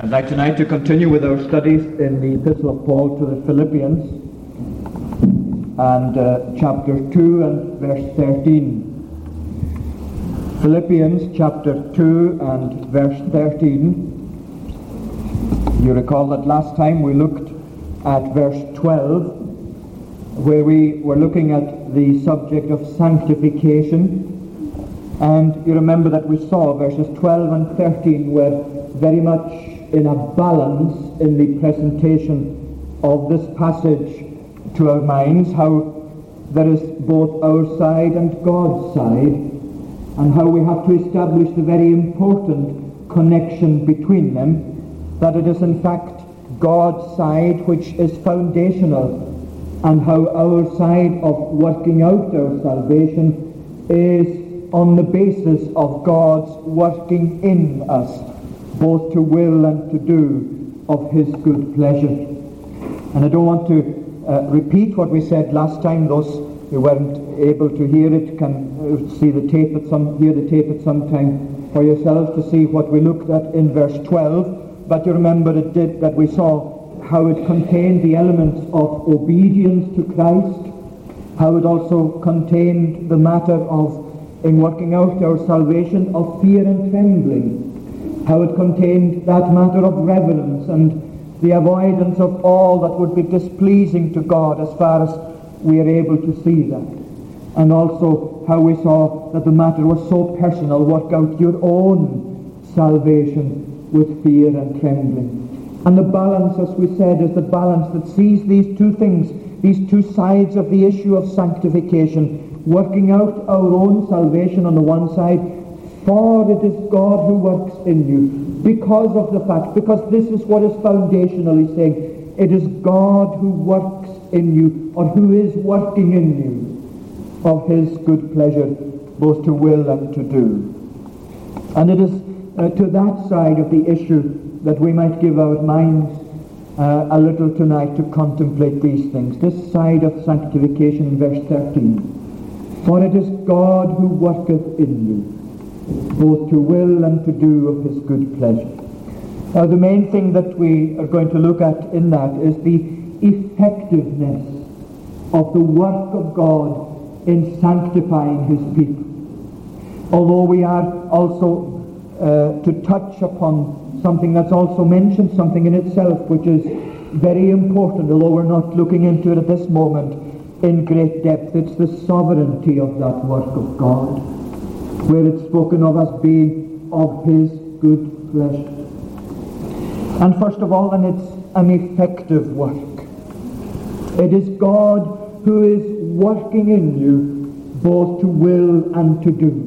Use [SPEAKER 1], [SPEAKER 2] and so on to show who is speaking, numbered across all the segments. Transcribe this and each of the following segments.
[SPEAKER 1] I'd like tonight to continue with our studies in the Epistle of Paul to the Philippians and uh, chapter 2 and verse 13. Philippians chapter 2 and verse 13. You recall that last time we looked at verse 12 where we were looking at the subject of sanctification and you remember that we saw verses 12 and 13 were very much in a balance in the presentation of this passage to our minds, how there is both our side and God's side, and how we have to establish the very important connection between them, that it is in fact God's side which is foundational, and how our side of working out our salvation is on the basis of God's working in us both to will and to do of his good pleasure. And I don't want to uh, repeat what we said last time. Those who weren't able to hear it can uh, see the tape at some, hear the tape at some time for yourselves to see what we looked at in verse 12. But you remember it did that we saw how it contained the elements of obedience to Christ, how it also contained the matter of, in working out our salvation, of fear and trembling how it contained that matter of reverence and the avoidance of all that would be displeasing to God as far as we are able to see that. And also how we saw that the matter was so personal, work out your own salvation with fear and trembling. And the balance, as we said, is the balance that sees these two things, these two sides of the issue of sanctification, working out our own salvation on the one side for it is God who works in you. Because of the fact, because this is what is foundationally saying, it is God who works in you, or who is working in you of his good pleasure, both to will and to do. And it is uh, to that side of the issue that we might give our minds uh, a little tonight to contemplate these things. This side of sanctification, verse 13. For it is God who worketh in you both to will and to do of his good pleasure. Now the main thing that we are going to look at in that is the effectiveness of the work of God in sanctifying his people. Although we are also uh, to touch upon something that's also mentioned, something in itself which is very important, although we're not looking into it at this moment in great depth. It's the sovereignty of that work of God where it's spoken of as being of his good pleasure. And first of all, and it's an effective work. It is God who is working in you both to will and to do.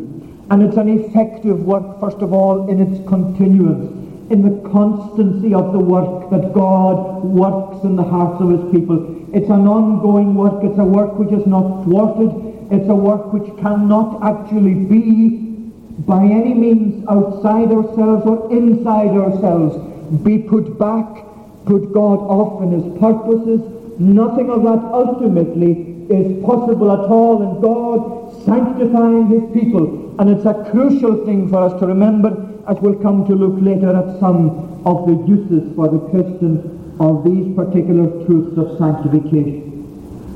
[SPEAKER 1] And it's an effective work, first of all, in its continuance, in the constancy of the work that God works in the hearts of his people. It's an ongoing work. It's a work which is not thwarted. It's a work which cannot actually be by any means outside ourselves or inside ourselves be put back, put God off in his purposes. Nothing of that ultimately is possible at all in God sanctifying his people. And it's a crucial thing for us to remember as we'll come to look later at some of the uses for the Christian of these particular truths of sanctification.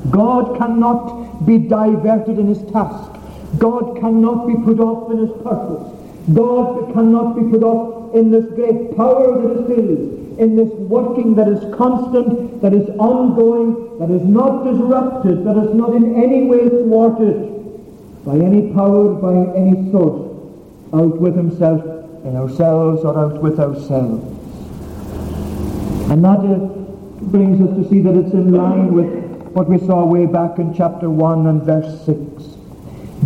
[SPEAKER 1] God cannot be diverted in his task. God cannot be put off in his purpose. God cannot be put off in this great power that is his, in this working that is constant, that is ongoing, that is not disrupted, that is not in any way thwarted by any power, by any source, out with himself, in ourselves, or out with ourselves. And that uh, brings us to see that it's in line with what we saw way back in chapter 1 and verse 6.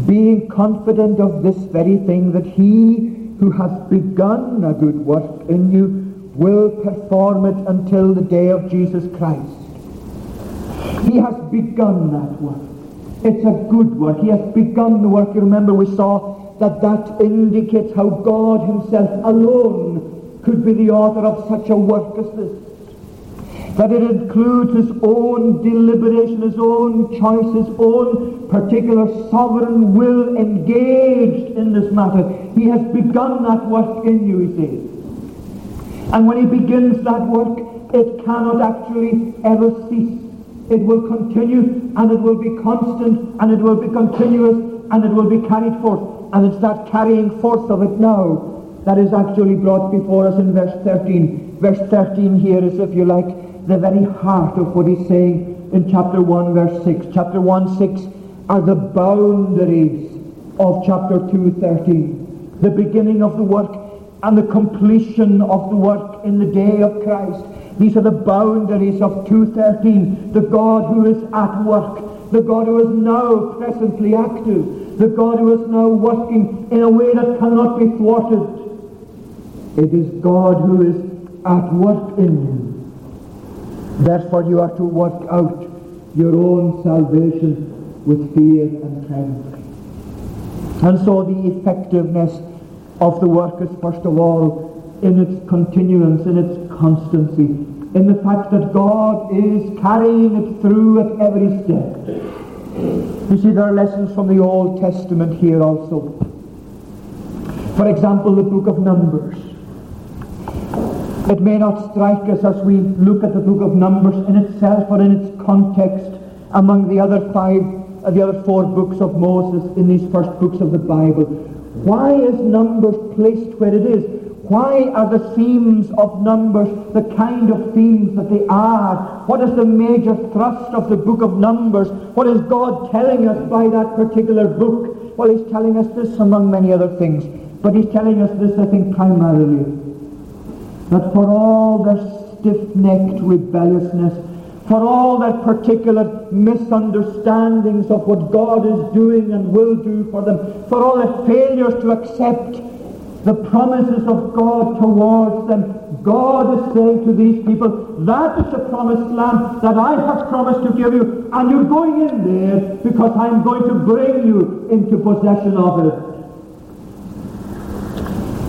[SPEAKER 1] Being confident of this very thing, that he who hath begun a good work in you will perform it until the day of Jesus Christ. He has begun that work. It's a good work. He has begun the work. You remember we saw that that indicates how God himself alone could be the author of such a work as this that it includes his own deliberation, his own choice, his own particular sovereign will engaged in this matter. He has begun that work in you, he says. And when he begins that work, it cannot actually ever cease. It will continue and it will be constant and it will be continuous and it will be carried forth. And it's that carrying forth of it now that is actually brought before us in verse 13. Verse 13 here is, if you like, the very heart of what he's saying in chapter 1, verse 6. Chapter 1, 6 are the boundaries of chapter 2, 13. The beginning of the work and the completion of the work in the day of Christ. These are the boundaries of 2.13. The God who is at work. The God who is now presently active. The God who is now working in a way that cannot be thwarted. It is God who is at work in you. Therefore you are to work out your own salvation with fear and trembling. And so the effectiveness of the work is first of all in its continuance, in its constancy, in the fact that God is carrying it through at every step. You see, there are lessons from the Old Testament here also. For example, the book of Numbers. It may not strike us as we look at the book of Numbers in itself or in its context among the other five, uh, the other four books of Moses in these first books of the Bible. Why is Numbers placed where it is? Why are the themes of Numbers the kind of themes that they are? What is the major thrust of the book of Numbers? What is God telling us by that particular book? Well, he's telling us this among many other things. But he's telling us this, I think, primarily that for all their stiff-necked rebelliousness, for all their particular misunderstandings of what God is doing and will do for them, for all their failures to accept the promises of God towards them, God is saying to these people, that is the promised land that I have promised to give you, and you're going in there because I'm going to bring you into possession of it.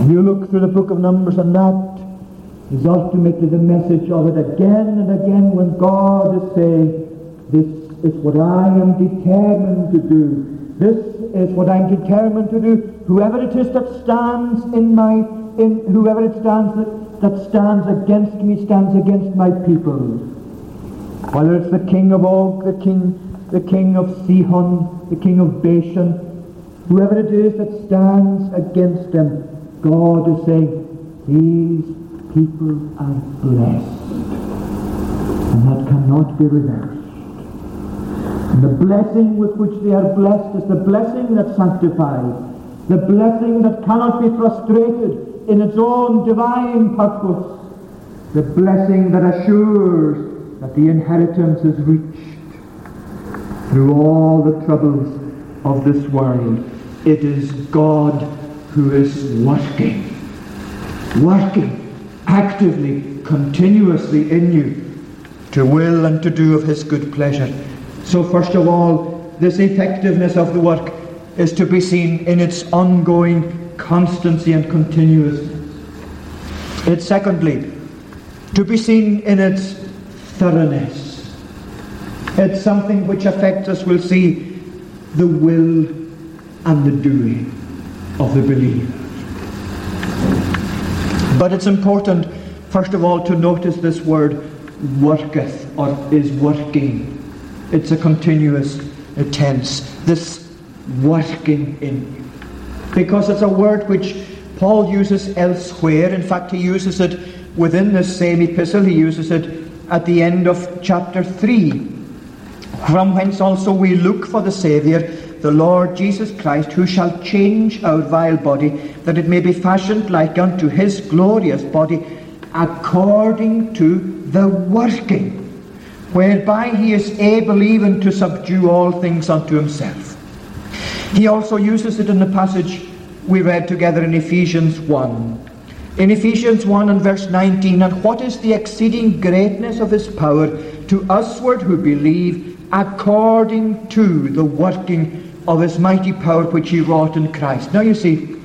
[SPEAKER 1] You look through the book of Numbers and that is ultimately the message of it again and again when God is saying, this is what I am determined to do. This is what I'm determined to do. Whoever it is that stands in my, in whoever it stands that, that stands against me stands against my people. Whether it's the king of Og, the king, the king of Sihon, the king of Bashan, whoever it is that stands against them, God is saying, these people are blessed. And that cannot be reversed. And the blessing with which they are blessed is the blessing that sanctifies, the blessing that cannot be frustrated in its own divine purpose, the blessing that assures that the inheritance is reached through all the troubles of this world. It is God who is working, working actively, continuously in you to will and to do of his good pleasure. So first of all, this effectiveness of the work is to be seen in its ongoing constancy and continuousness. It's secondly, to be seen in its thoroughness. It's something which affects us, we'll see, the will and the doing of the believer. But it's important, first of all, to notice this word worketh or is working. It's a continuous tense. This working in. Because it's a word which Paul uses elsewhere. In fact, he uses it within this same epistle. He uses it at the end of chapter 3. From whence also we look for the Saviour, the Lord Jesus Christ, who shall change our vile body, that it may be fashioned like unto his glorious body, according to the working, whereby he is able even to subdue all things unto himself. He also uses it in the passage we read together in Ephesians 1. In Ephesians 1 and verse 19, and what is the exceeding greatness of his power to usward who believe, according to the working of his mighty power which he wrought in Christ. Now you see,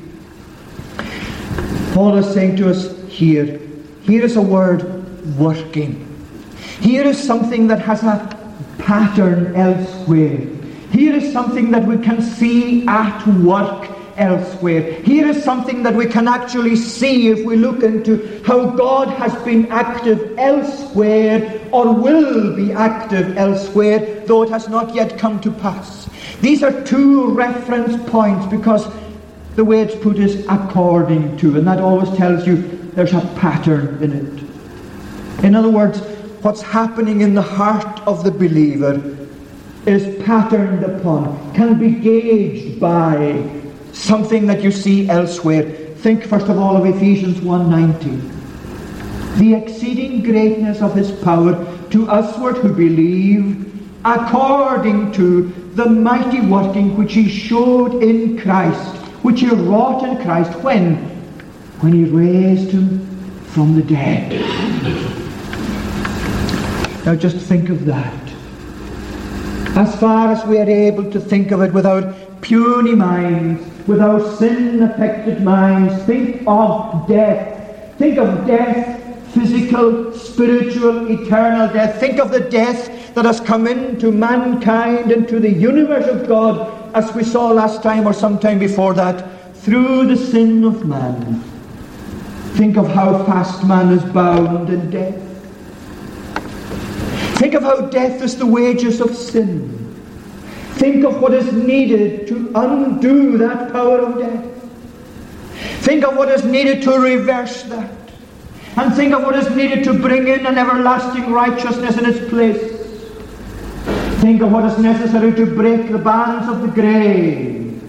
[SPEAKER 1] Paul is saying to us here, here is a word working. Here is something that has a pattern elsewhere. Here is something that we can see at work elsewhere. Here is something that we can actually see if we look into how God has been active elsewhere or will be active elsewhere, though it has not yet come to pass. These are two reference points because the way it's put is according to, and that always tells you there's a pattern in it. In other words, what's happening in the heart of the believer is patterned upon, can be gauged by something that you see elsewhere. Think first of all of Ephesians 1:19. The exceeding greatness of his power to usward who believe, according to the mighty working which he showed in Christ, which he wrought in Christ when? When he raised him from the dead. Now just think of that. As far as we are able to think of it without puny minds, without sin affected minds, think of death. Think of death physical, spiritual, eternal death. Think of the death that has come into mankind, into the universe of God, as we saw last time or sometime before that, through the sin of man. Think of how fast man is bound in death. Think of how death is the wages of sin. Think of what is needed to undo that power of death. Think of what is needed to reverse that. And think of what is needed to bring in an everlasting righteousness in its place. Think of what is necessary to break the bands of the grave,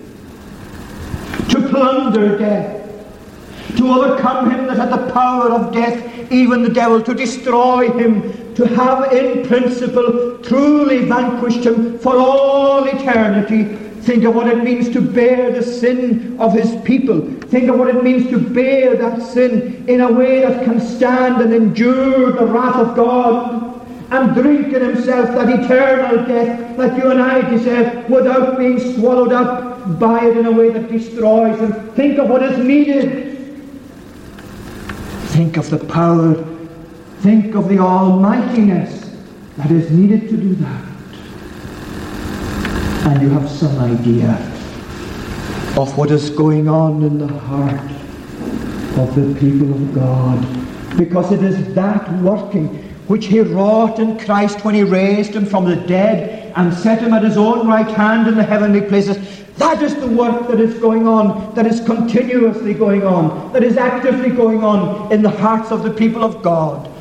[SPEAKER 1] to plunder death, to overcome him that had the power of death, even the devil, to destroy him, to have in principle truly vanquished him for all eternity. Think of what it means to bear the sin of his people. Think of what it means to bear that sin in a way that can stand and endure the wrath of God and drink in himself that eternal death that you and I deserve without being swallowed up by it in a way that destroys him. Think of what is needed Think of the power, think of the almightiness that is needed to do that. And you have some idea of what is going on in the heart of the people of God. Because it is that working which he wrought in Christ when he raised him from the dead and set him at his own right hand in the heavenly places that is the work that is going on, that is continuously going on, that is actively going on in the hearts of the people of God.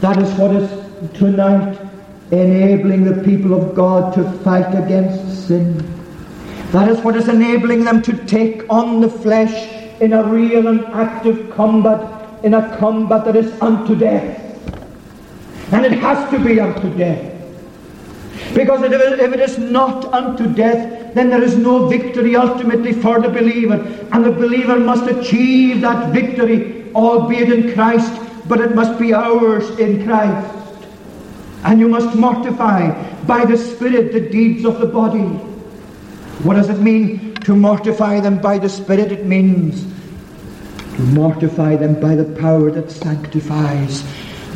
[SPEAKER 1] That is what is tonight enabling the people of God to fight against sin. That is what is enabling them to take on the flesh in a real and active combat, in a combat that is unto death. And it has to be unto death. Because if it is not unto death, then there is no victory ultimately for the believer. And the believer must achieve that victory, albeit in Christ, but it must be ours in Christ. And you must mortify by the Spirit the deeds of the body. What does it mean to mortify them by the Spirit? It means to mortify them by the power that sanctifies,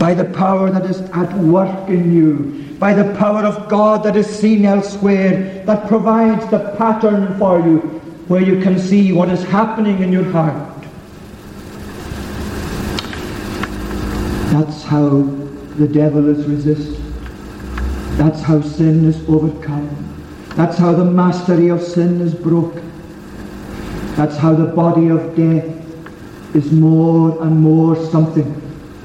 [SPEAKER 1] by the power that is at work in you, by the power of God that is seen elsewhere, that provides the pattern for you, where you can see what is happening in your heart. That's how the devil is resisted. That's how sin is overcome. That's how the mastery of sin is broken. That's how the body of death is more and more something.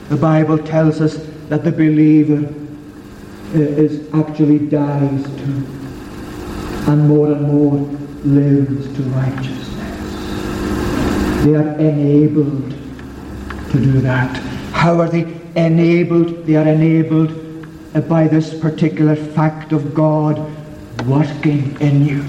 [SPEAKER 1] The Bible tells us that the believer uh, is actually dies to and more and more lives to righteousness. They are enabled to do that. How are they enabled? They are enabled uh, by this particular fact of God working in you.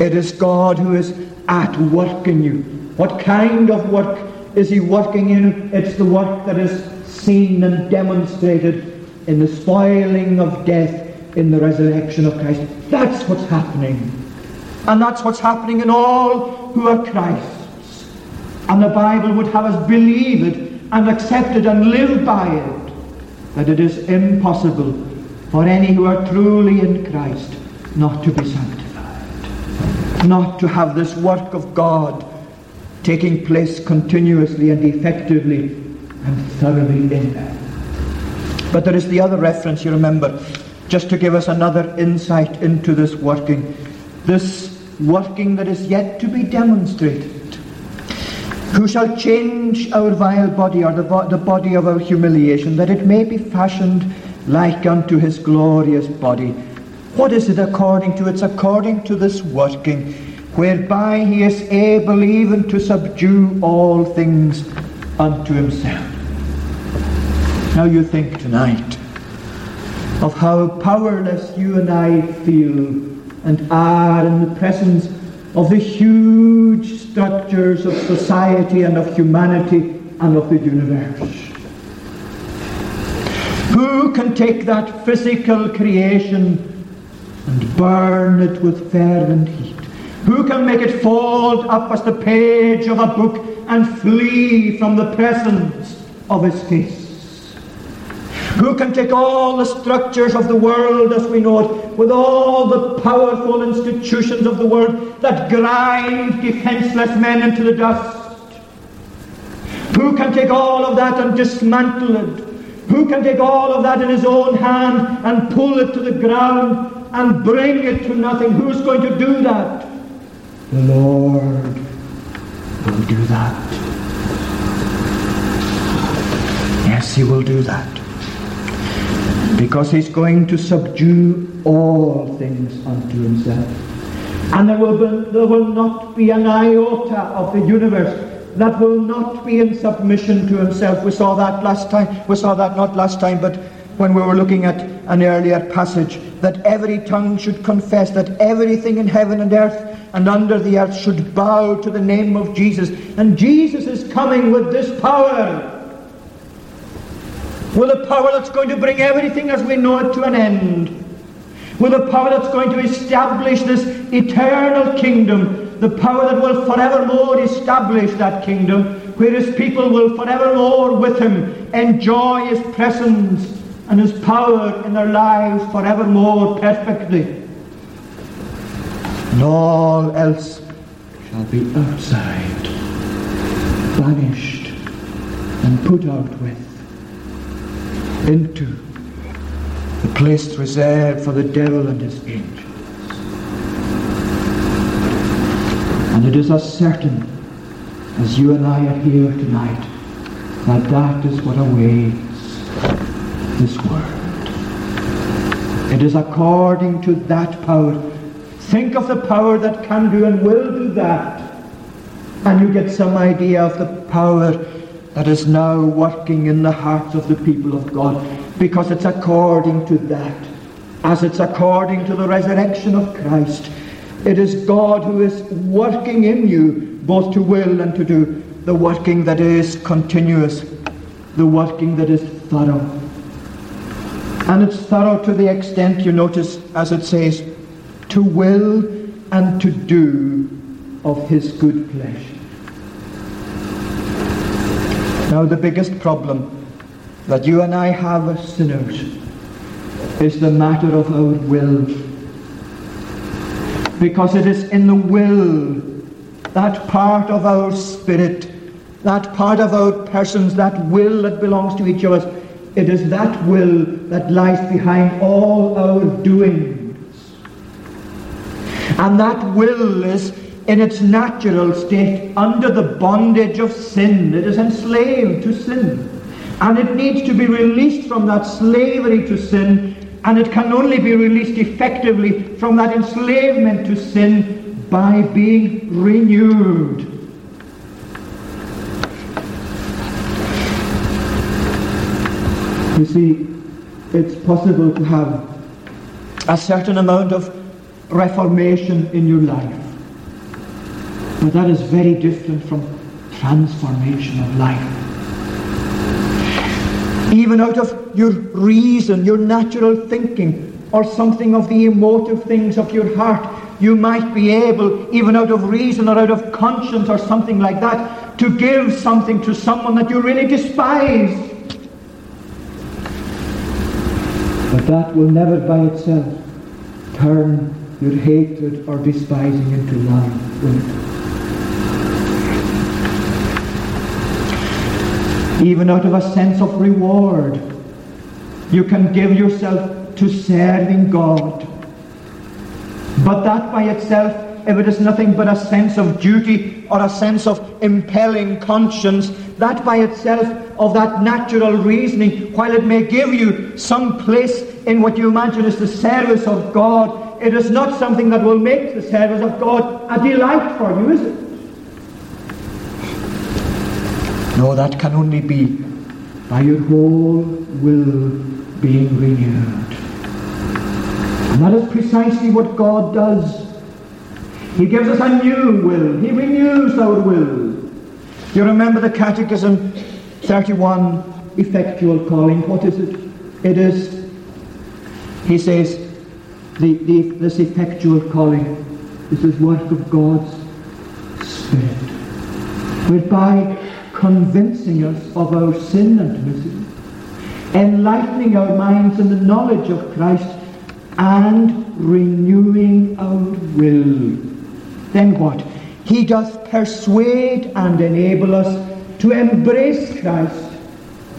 [SPEAKER 1] It is God who is at work in you. What kind of work is He working in? It's the work that is seen and demonstrated in the spoiling of death in the resurrection of Christ. That's what's happening. And that's what's happening in all who are Christ's. And the Bible would have us believe it and accept it and live by it. That it is impossible for any who are truly in Christ not to be sanctified. not to have this work of God taking place continuously and effectively and thoroughly in. But there is the other reference, you remember, just to give us another insight into this working. This working that is yet to be demonstrated. Who shall change our vile body or the, the body of our humiliation, that it may be fashioned like unto his glorious body? What is it according to? It's according to this working, whereby he is able even to subdue all things unto himself. Now you think tonight of how powerless you and I feel and are in the presence of the huge structures of society and of humanity and of the universe. Who can take that physical creation and burn it with fervent heat? Who can make it fold up as the page of a book and flee from the presence of his face? Who can take all the structures of the world as we know it, with all the powerful institutions of the world that grind defenseless men into the dust? Who can take all of that and dismantle it? Who can take all of that in his own hand and pull it to the ground and bring it to nothing? Who's going to do that? The Lord will do that. Yes, he will do that because he's going to subdue all things unto himself. And there will, be, there will not be an iota of the universe that will not be in submission to himself. We saw that last time. We saw that not last time, but when we were looking at an earlier passage, that every tongue should confess that everything in heaven and earth and under the earth should bow to the name of Jesus. And Jesus is coming with this power with a power that's going to bring everything as we know it to an end, with a power that's going to establish this eternal kingdom, the power that will forevermore establish that kingdom, where his people will forevermore with him enjoy his presence and his power in their lives forevermore perfectly. And all else shall be outside, banished, and put out with into the place reserved for the devil and his angels. And it is as certain as you and I are here tonight that that is what awaits this world. It is according to that power. Think of the power that can do and will do that. And you get some idea of the power that is now working in the hearts of the people of God because it's according to that. As it's according to the resurrection of Christ. It is God who is working in you both to will and to do the working that is continuous, the working that is thorough. And it's thorough to the extent, you notice, as it says, to will and to do of his good pleasure. Now, the biggest problem that you and I have as sinners is the matter of our will. Because it is in the will, that part of our spirit, that part of our persons, that will that belongs to each of us, it is that will that lies behind all our doings. And that will is in its natural state under the bondage of sin. It is enslaved to sin. And it needs to be released from that slavery to sin. And it can only be released effectively from that enslavement to sin by being renewed. You see, it's possible to have a certain amount of reformation in your life. But that is very different from transformation of life. Even out of your reason, your natural thinking, or something of the emotive things of your heart, you might be able, even out of reason or out of conscience or something like that, to give something to someone that you really despise. But that will never by itself turn your hatred or despising into love Even out of a sense of reward, you can give yourself to serving God. But that by itself, if it is nothing but a sense of duty or a sense of impelling conscience, that by itself, of that natural reasoning, while it may give you some place in what you imagine is the service of God, it is not something that will make the service of God a delight for you, is it? No, that can only be by your whole will being renewed. And that is precisely what God does. He gives us a new will. He renews our will. You remember the Catechism 31, effectual calling. What is it? It is, he says, the, the, this effectual calling is this work of God's Spirit, whereby convincing us of our sin and misery, enlightening our minds in the knowledge of Christ, and renewing our will. Then what? He does persuade and enable us to embrace Christ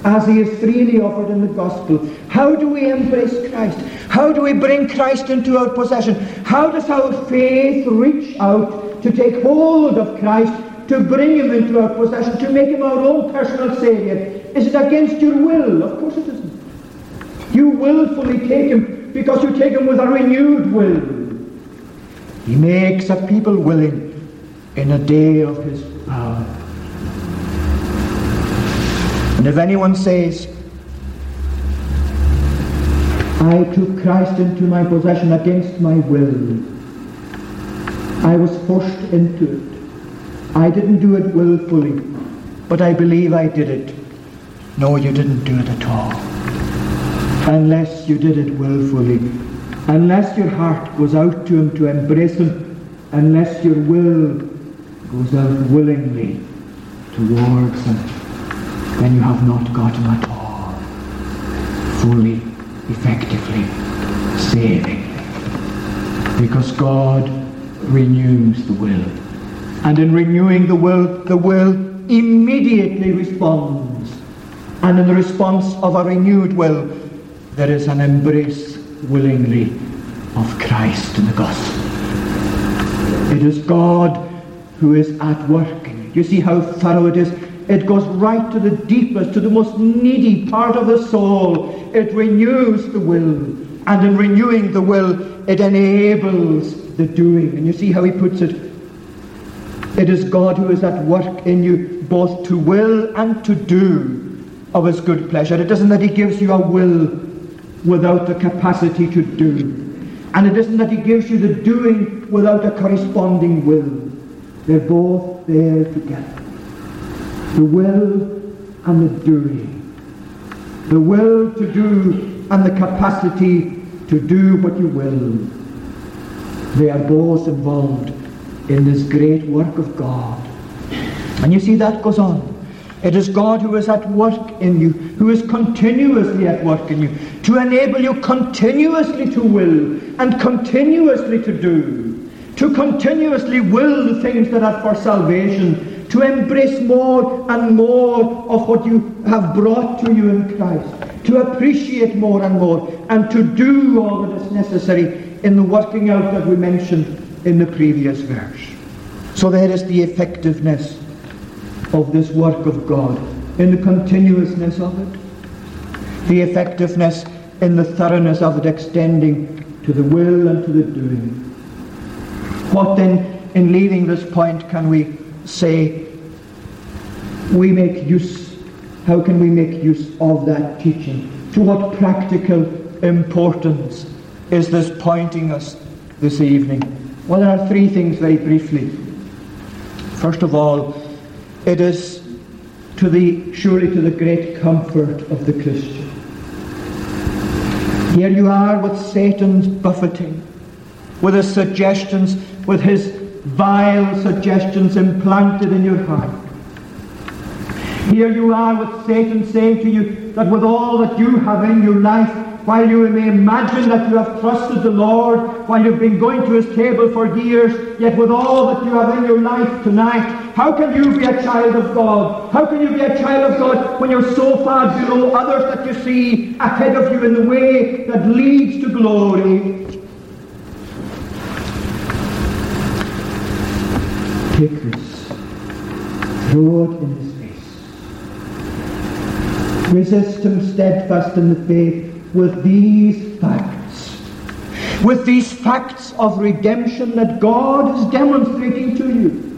[SPEAKER 1] as he is freely offered in the gospel. How do we embrace Christ? How do we bring Christ into our possession? How does our faith reach out to take hold of Christ, to bring him into our possession, to make him our own personal Saviour? Is it against your will? Of course it isn't. You willfully take him because you take him with a renewed will. He makes a people willing in a day of his power. And if anyone says, I took Christ into my possession against my will, I was forced into it. I didn't do it willfully, but I believe I did it. No, you didn't do it at all. Unless you did it willfully. Unless your heart goes out to him to embrace him. Unless your will goes out willingly towards him then you have not got him at all. Fully, effectively, savingly. Because God renews the will. And in renewing the will, the will immediately responds. And in the response of a renewed will, there is an embrace willingly of Christ in the gospel. It is God who is at work. You see how thorough it is it goes right to the deepest, to the most needy part of the soul. It renews the will. And in renewing the will, it enables the doing. And you see how he puts it? It is God who is at work in you, both to will and to do of his good pleasure. It isn't that he gives you a will without the capacity to do. And it isn't that he gives you the doing without a corresponding will. They're both there together the will and the doing. The will to do and the capacity to do what you will. They are both involved in this great work of God. And you see that goes on. It is God who is at work in you, who is continuously at work in you, to enable you continuously to will and continuously to do, to continuously will the things that are for salvation to embrace more and more of what you have brought to you in Christ, to appreciate more and more, and to do all that is necessary in the working out that we mentioned in the previous verse. So there is the effectiveness of this work of God, in the continuousness of it, the effectiveness in the thoroughness of it extending to the will and to the doing. What then, in leaving this point, can we say we make use, how can we make use of that teaching? To what practical importance is this pointing us this evening? Well, there are three things very briefly. First of all, it is to the surely to the great comfort of the Christian. Here you are with Satan's buffeting, with his suggestions, with his vile suggestions implanted in your heart. Here you are with Satan saying to you that with all that you have in your life, while you may imagine that you have trusted the Lord, while you've been going to his table for years, yet with all that you have in your life tonight, how can you be a child of God? How can you be a child of God when you're so far below others that you see ahead of you in the way that leads to glory? Take this. Throw it in his face. Resist him steadfast in the faith with these facts. With these facts of redemption that God is demonstrating to you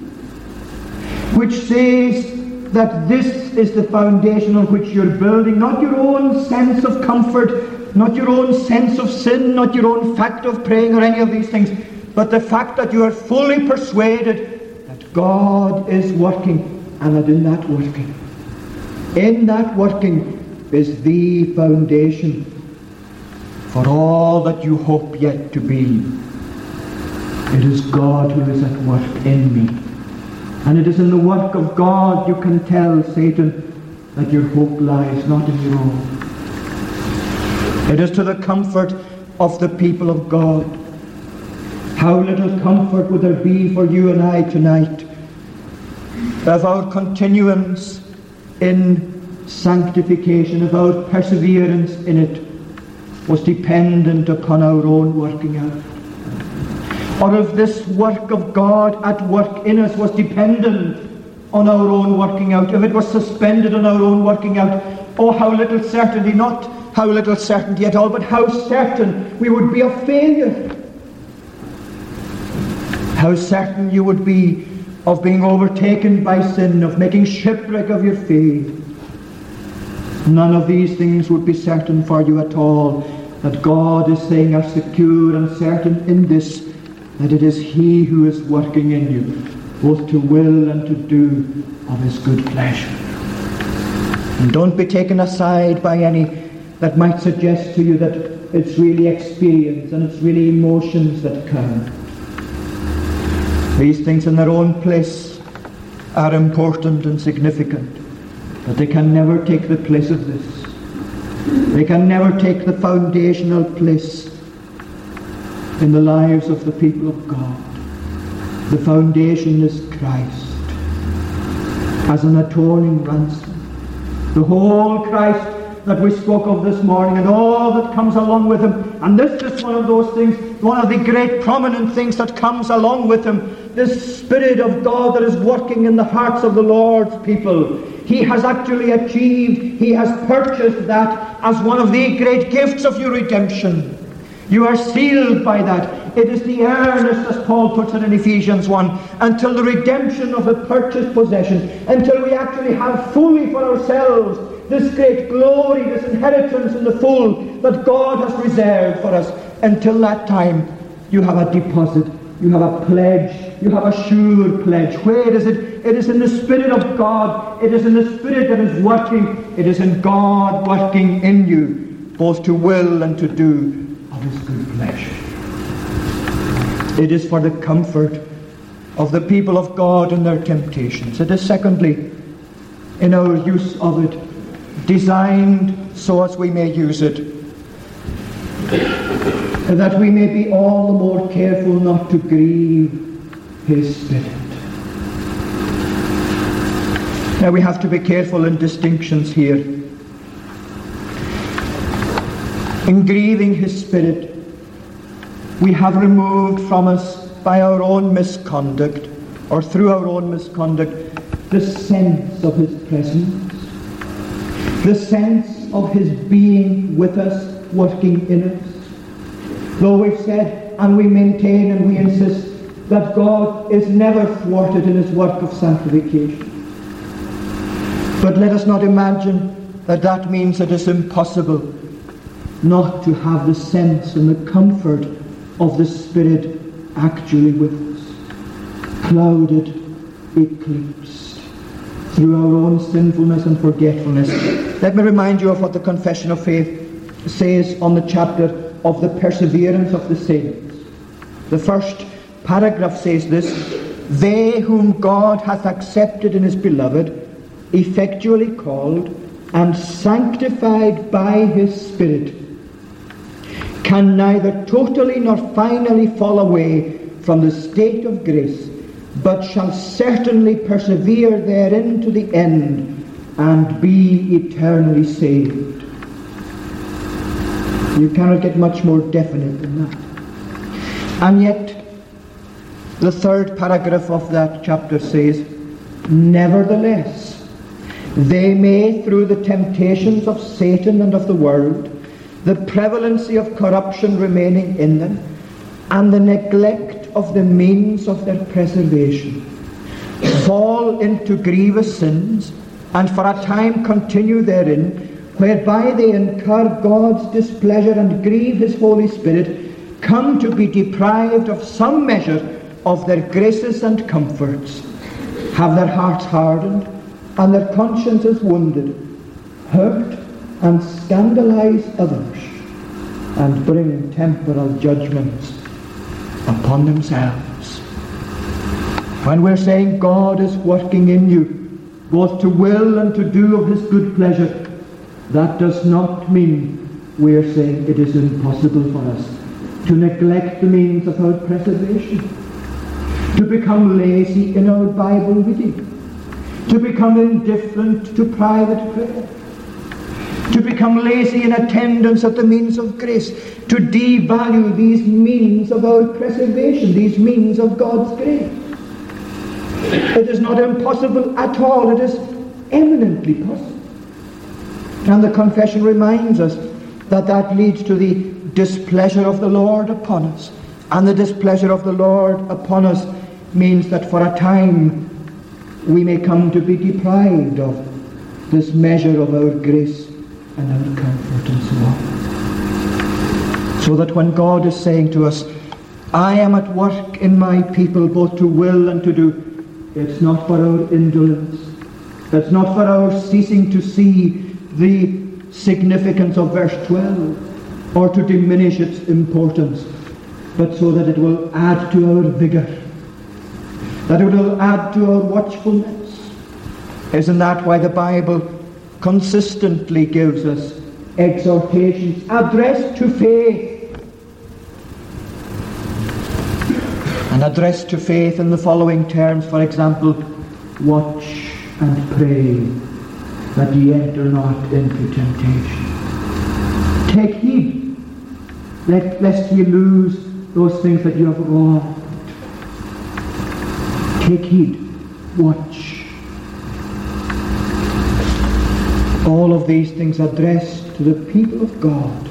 [SPEAKER 1] which says that this is the foundation on which you're building, not your own sense of comfort, not your own sense of sin, not your own fact of praying or any of these things, but the fact that you are fully persuaded that God is working and that in that working, in that working is the foundation for all that you hope yet to be. It is God who is at work in me and it is in the work of God you can tell Satan that your hope lies not in your own. It is to the comfort of the people of God. How little comfort would there be for you and I tonight if our continuance in sanctification, if our perseverance in it was dependent upon our own working out or if this work of God at work in us was dependent on our own working out, if it was suspended on our own working out, oh, how little certainty, not how little certainty at all, but how certain we would be of failure. How certain you would be of being overtaken by sin, of making shipwreck of your faith. None of these things would be certain for you at all. That God is saying are secure and certain in this that it is He who is working in you, both to will and to do of His good pleasure. And don't be taken aside by any that might suggest to you that it's really experience and it's really emotions that count. These things in their own place are important and significant, but they can never take the place of this. They can never take the foundational place in the lives of the people of God. The foundation is Christ as an atoning ransom. The whole Christ that we spoke of this morning and all that comes along with him. And this is one of those things, one of the great prominent things that comes along with him. This Spirit of God that is working in the hearts of the Lord's people. He has actually achieved, he has purchased that as one of the great gifts of your redemption. You are sealed by that. It is the earnest, as Paul puts it in Ephesians 1, until the redemption of the purchased possession, until we actually have fully for ourselves this great glory, this inheritance in the full that God has reserved for us. Until that time, you have a deposit, you have a pledge, you have a sure pledge. Where is it? It is in the Spirit of God. It is in the Spirit that is working. It is in God working in you, both to will and to do of his good pleasure. It is for the comfort of the people of God in their temptations. It is secondly, in our use of it, designed so as we may use it, that we may be all the more careful not to grieve his Spirit. Now we have to be careful in distinctions here. In grieving his spirit, we have removed from us by our own misconduct, or through our own misconduct, the sense of his presence, the sense of his being with us, working in us. Though we've said and we maintain and we insist that God is never thwarted in his work of sanctification. But let us not imagine that that means it is impossible not to have the sense and the comfort of the Spirit actually with us, clouded, eclipsed through our own sinfulness and forgetfulness. Let me remind you of what the Confession of Faith says on the chapter of the perseverance of the saints. The first paragraph says this They whom God hath accepted in his beloved, effectually called, and sanctified by his Spirit,
[SPEAKER 2] can neither totally nor finally fall away from the state of grace, but shall certainly persevere therein to the end and be eternally saved. You cannot get much more definite than that. And yet, the third paragraph of that chapter says, Nevertheless, they may, through the temptations of Satan and of the world, the prevalency of corruption remaining in them, and the neglect of the means of their preservation, fall into grievous sins, and for a time continue therein, whereby they incur God's displeasure and grieve his Holy Spirit, come to be deprived of some measure of their graces and comforts, have their hearts hardened, and their consciences wounded, hurt and scandalize others, and bring temporal judgments upon themselves. When we're saying God is working in you, both to will and to do of his good pleasure, that does not mean we are saying it is impossible for us to neglect the means of our preservation, to become lazy in our Bible reading, to become indifferent to private prayer, to become lazy in attendance at the means of grace, to devalue these means of our preservation, these means of God's grace. It is not impossible at all, it is eminently possible. And the confession reminds us that that leads to the displeasure of the Lord upon us. And the displeasure of the Lord upon us means that for a time we may come to be deprived of this measure of our grace and our comfort and so on. So that when God is saying to us, I am at work in my people both to will and to do, it's not for our indolence. It's not for our ceasing to see the significance of verse 12 or to diminish its importance, but so that it will add to our vigour, that it will add to our watchfulness. Isn't that why the Bible consistently gives us exhortations addressed to faith? And addressed to faith in the following terms, for example, watch and pray that ye enter not into temptation. Take heed lest ye lose those things that you have wronged. Take heed. Watch. All of these things are addressed to the people of God.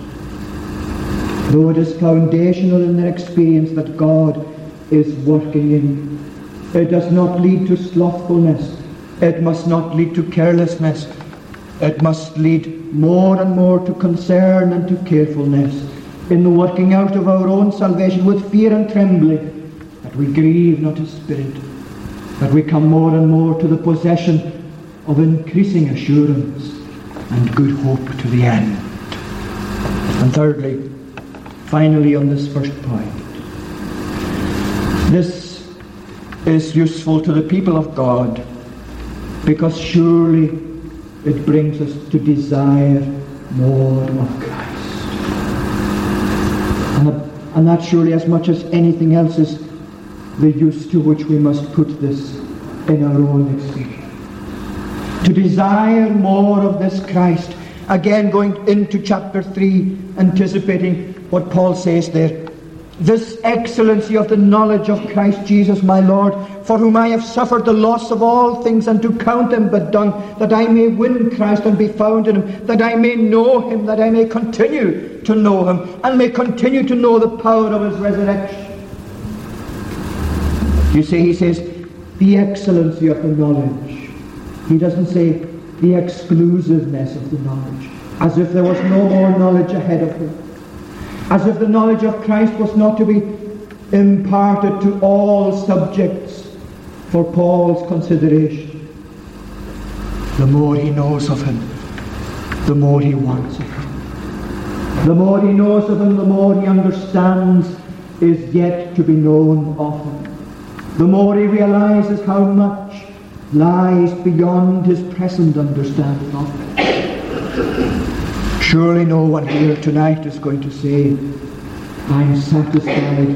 [SPEAKER 2] Though it is foundational in their experience that God is working in. It does not lead to slothfulness. It must not lead to carelessness. It must lead more and more to concern and to carefulness in the working out of our own salvation with fear and trembling, that we grieve not His Spirit, that we come more and more to the possession of increasing assurance and good hope to the end. And thirdly, finally on this first point, this is useful to the people of God because surely it brings us to desire more of Christ. And, and that surely, as much as anything else, is the use to which we must put this in our own experience. To desire more of this Christ. Again, going into chapter 3, anticipating what Paul says there this excellency of the knowledge of Christ Jesus my Lord, for whom I have suffered the loss of all things, and to count them but dung, that I may win Christ and be found in him, that I may know him, that I may continue to know him, and may continue to know the power of his resurrection. You see, he says, the excellency of the knowledge. He doesn't say the exclusiveness of the knowledge, as if there was no more knowledge ahead of him as if the knowledge of Christ was not to be imparted to all subjects for Paul's consideration. The more he knows of him, the more he wants of him. The more he knows of him, the more he understands is yet to be known of him. The more he realizes how much lies beyond his present understanding of him. Surely no one here tonight is going to say, I'm satisfied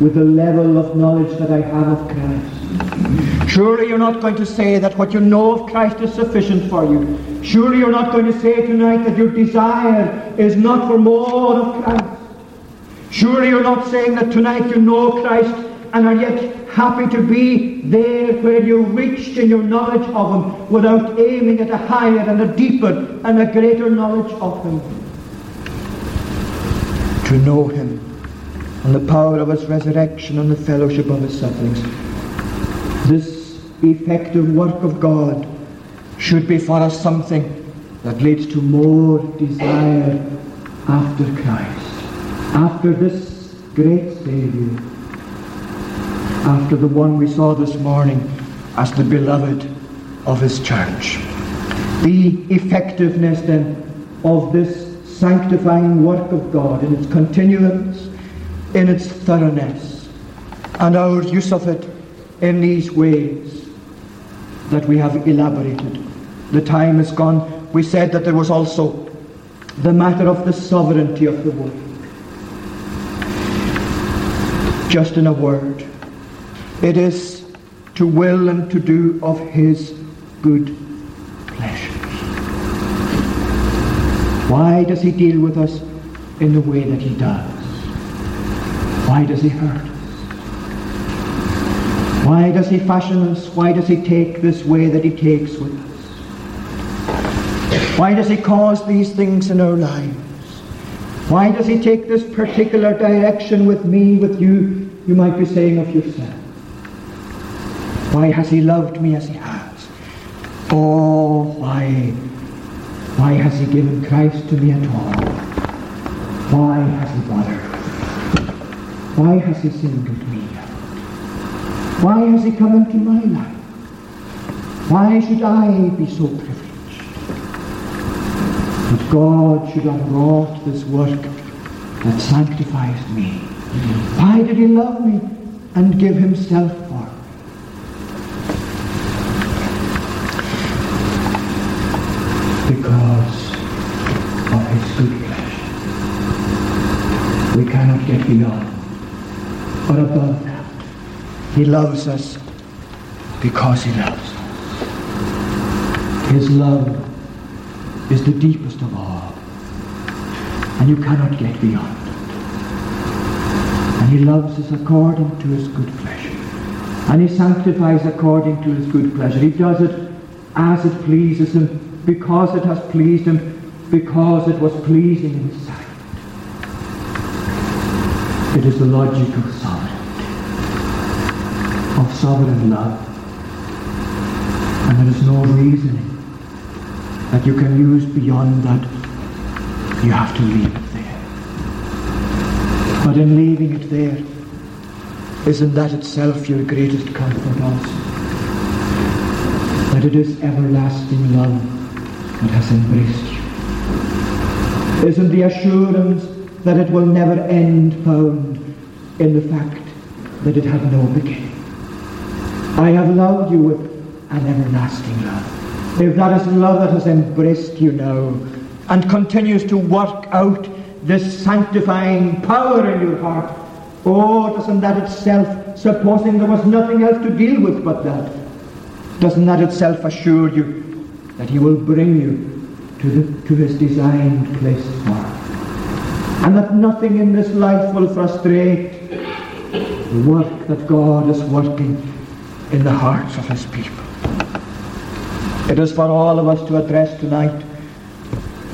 [SPEAKER 2] with the level of knowledge that I have of Christ. Surely you're not going to say that what you know of Christ is sufficient for you. Surely you're not going to say tonight that your desire is not for more of Christ. Surely you're not saying that tonight you know Christ and are yet happy to be there where you reached in your knowledge of Him without aiming at a higher and a deeper and a greater knowledge of Him. To know Him and the power of His resurrection and the fellowship of His sufferings. This effective work of God should be for us something that leads to more desire after Christ, after this great Saviour after the one we saw this morning as the beloved of his church. The effectiveness then of this sanctifying work of God in its continuance, in its thoroughness, and our use of it in these ways that we have elaborated. The time is gone. We said that there was also the matter of the sovereignty of the work. Just in a word, it is to will and to do of his good pleasure. Why does he deal with us in the way that he does? Why does he hurt us? Why does he fashion us? Why does he take this way that he takes with us? Why does he cause these things in our lives? Why does he take this particular direction with me, with you? You might be saying of yourself. Why has he loved me as he has? Oh, why? Why has he given Christ to me at all? Why has he bothered? Why has he singled me? Why has he come into my life? Why should I be so privileged? That God should have wrought this work that sanctifies me. Why did he love me and give himself for me? because good pleasure. We cannot get beyond or above that. He loves us because he loves us. His love is the deepest of all, and you cannot get beyond it. And he loves us according to his good pleasure. And he sanctifies according to his good pleasure. He does it as it pleases him because it has pleased him, because it was pleasing in his sight. It is the logical sovereignty of sovereign love. And there is no reasoning that you can use beyond that. You have to leave it there. But in leaving it there, isn't that itself your greatest comfort also? That it is everlasting love that has embraced you? Isn't the assurance that it will never end found in the fact that it had no beginning? I have loved you with an everlasting love. If that is love that has embraced you now and continues to work out this sanctifying power in your heart, oh, doesn't that itself, supposing there was nothing else to deal with but that, doesn't that itself assure you that he will bring you to, the, to his designed place of work. And that nothing in this life will frustrate the work that God is working in the hearts of his people. It is for all of us to address tonight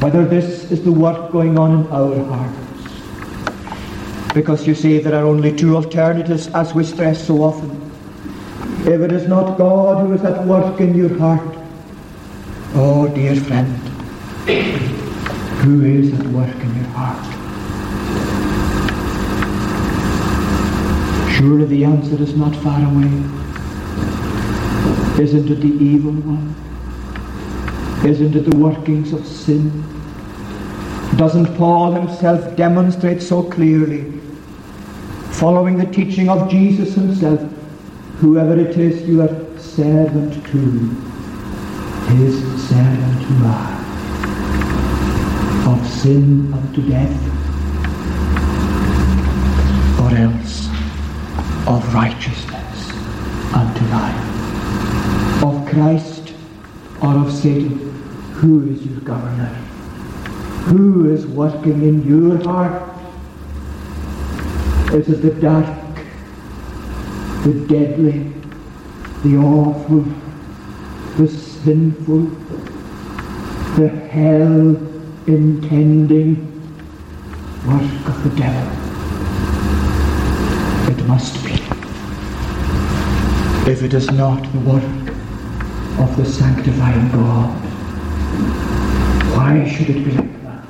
[SPEAKER 2] whether this is the work going on in our hearts. Because you see, there are only two alternatives as we stress so often. If it is not God who is at work in your heart, Oh, dear friend, who is at work in your heart? Surely the answer is not far away. Isn't it the evil one? Isn't it the workings of sin? Doesn't Paul himself demonstrate so clearly, following the teaching of Jesus himself, whoever it is you are servant to, his servant you are sin unto death, or else of righteousness unto life. Of Christ or of Satan, who is your governor? Who is working in your heart? Is it the dark, the deadly, the awful, the sinful, the hell intending work of the devil? It must be. If it is not the work of the sanctifying God, why should it be like that?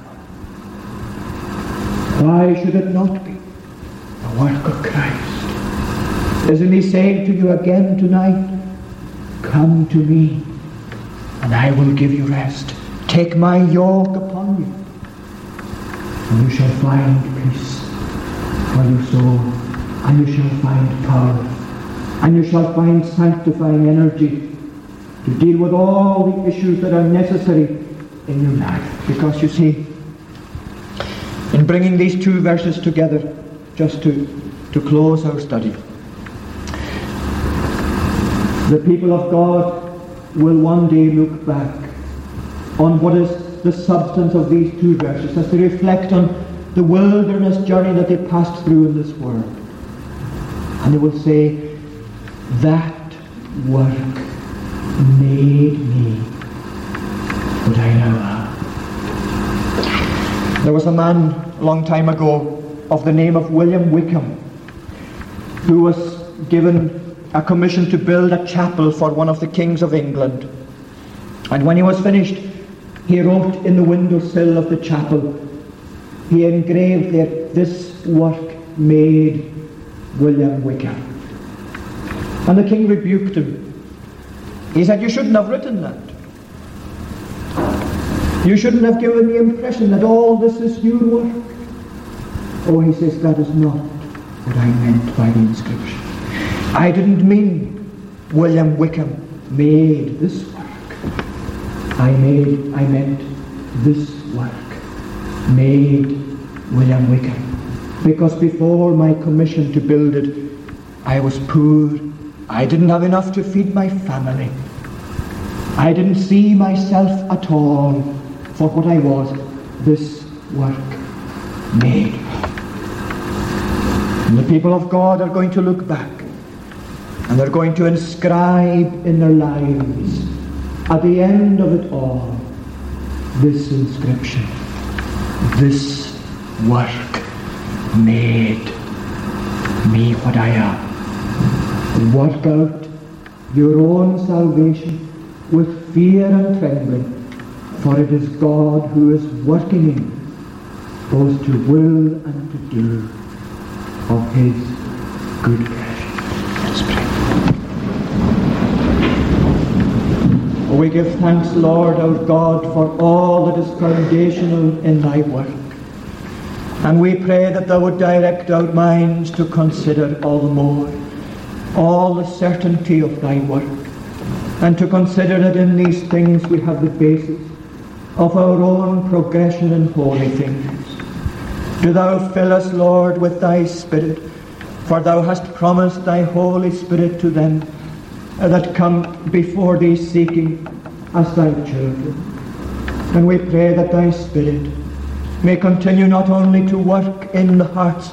[SPEAKER 2] Why should it not be the work of Christ? Isn't he saying to you again tonight, Come to me, and I will give you rest. Take my yoke upon you, and you shall find peace for your soul, and you shall find power, and you shall find sanctifying energy to deal with all the issues that are necessary in your life. Because you see, in bringing these two verses together, just to, to close our study, the people of God will one day look back on what is the substance of these two verses as they reflect on the wilderness journey that they passed through in this world. And they will say, that work made me what I now am. There was a man a long time ago of the name of William Wykeham who was given a commission to build a chapel for one of the kings of England. And when he was finished, he wrote in the windowsill of the chapel, he engraved there, this work made William Wykeham. And the king rebuked him. He said, You shouldn't have written that. You shouldn't have given the impression that all this is your work. Oh, he says, That is not what I meant by the inscription. I didn't mean William Wykeham made this work. I made, I meant this work made William Wykeham. Because before my commission to build it, I was poor. I didn't have enough to feed my family. I didn't see myself at all for what I was. This work made. And the people of God are going to look back and they're going to inscribe in their lives at the end of it all this inscription this work made me what I am. Work out your own salvation with fear and trembling, for it is God who is working in both to will and to do of his good pleasure. Let's pray. Oh, we give thanks, Lord our God, for all that is foundational in thy work. And we pray that thou would direct our minds to consider all the more all the certainty of thy work, and to consider that in these things we have the basis of our own progression in holy things. Do thou fill us, Lord, with thy Spirit, for thou hast promised thy Holy Spirit to them that come before thee seeking as thy children. And we pray that thy Spirit may continue not only to work in the hearts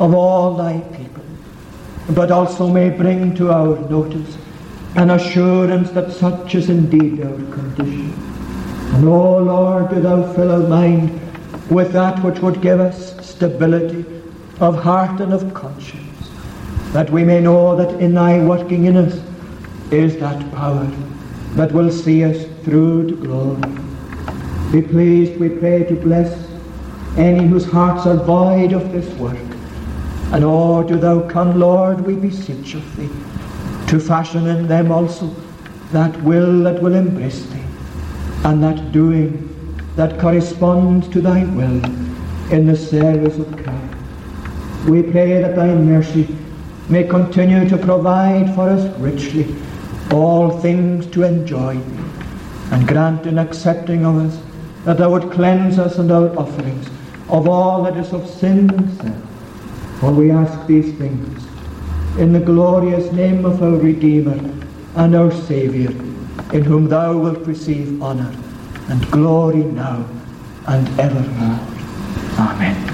[SPEAKER 2] of all thy people, but also may bring to our notice an assurance that such is indeed our condition. And, O oh Lord, do thou fill our mind with that which would give us stability of heart and of conscience, that we may know that in thy working in us is that power that will see us through to glory. Be pleased, we pray, to bless any whose hearts are void of this work. And oh, do thou come, Lord, we beseech of thee, to fashion in them also that will that will embrace thee, and that doing that corresponds to thy will in the service of Christ. We pray that thy mercy may continue to provide for us richly all things to enjoy thee, and grant in accepting of us that thou would cleanse us and our offerings of all that is of sin and self. For we ask these things in the glorious name of our Redeemer and our Saviour, in whom thou wilt receive honour and glory now and evermore. Amen.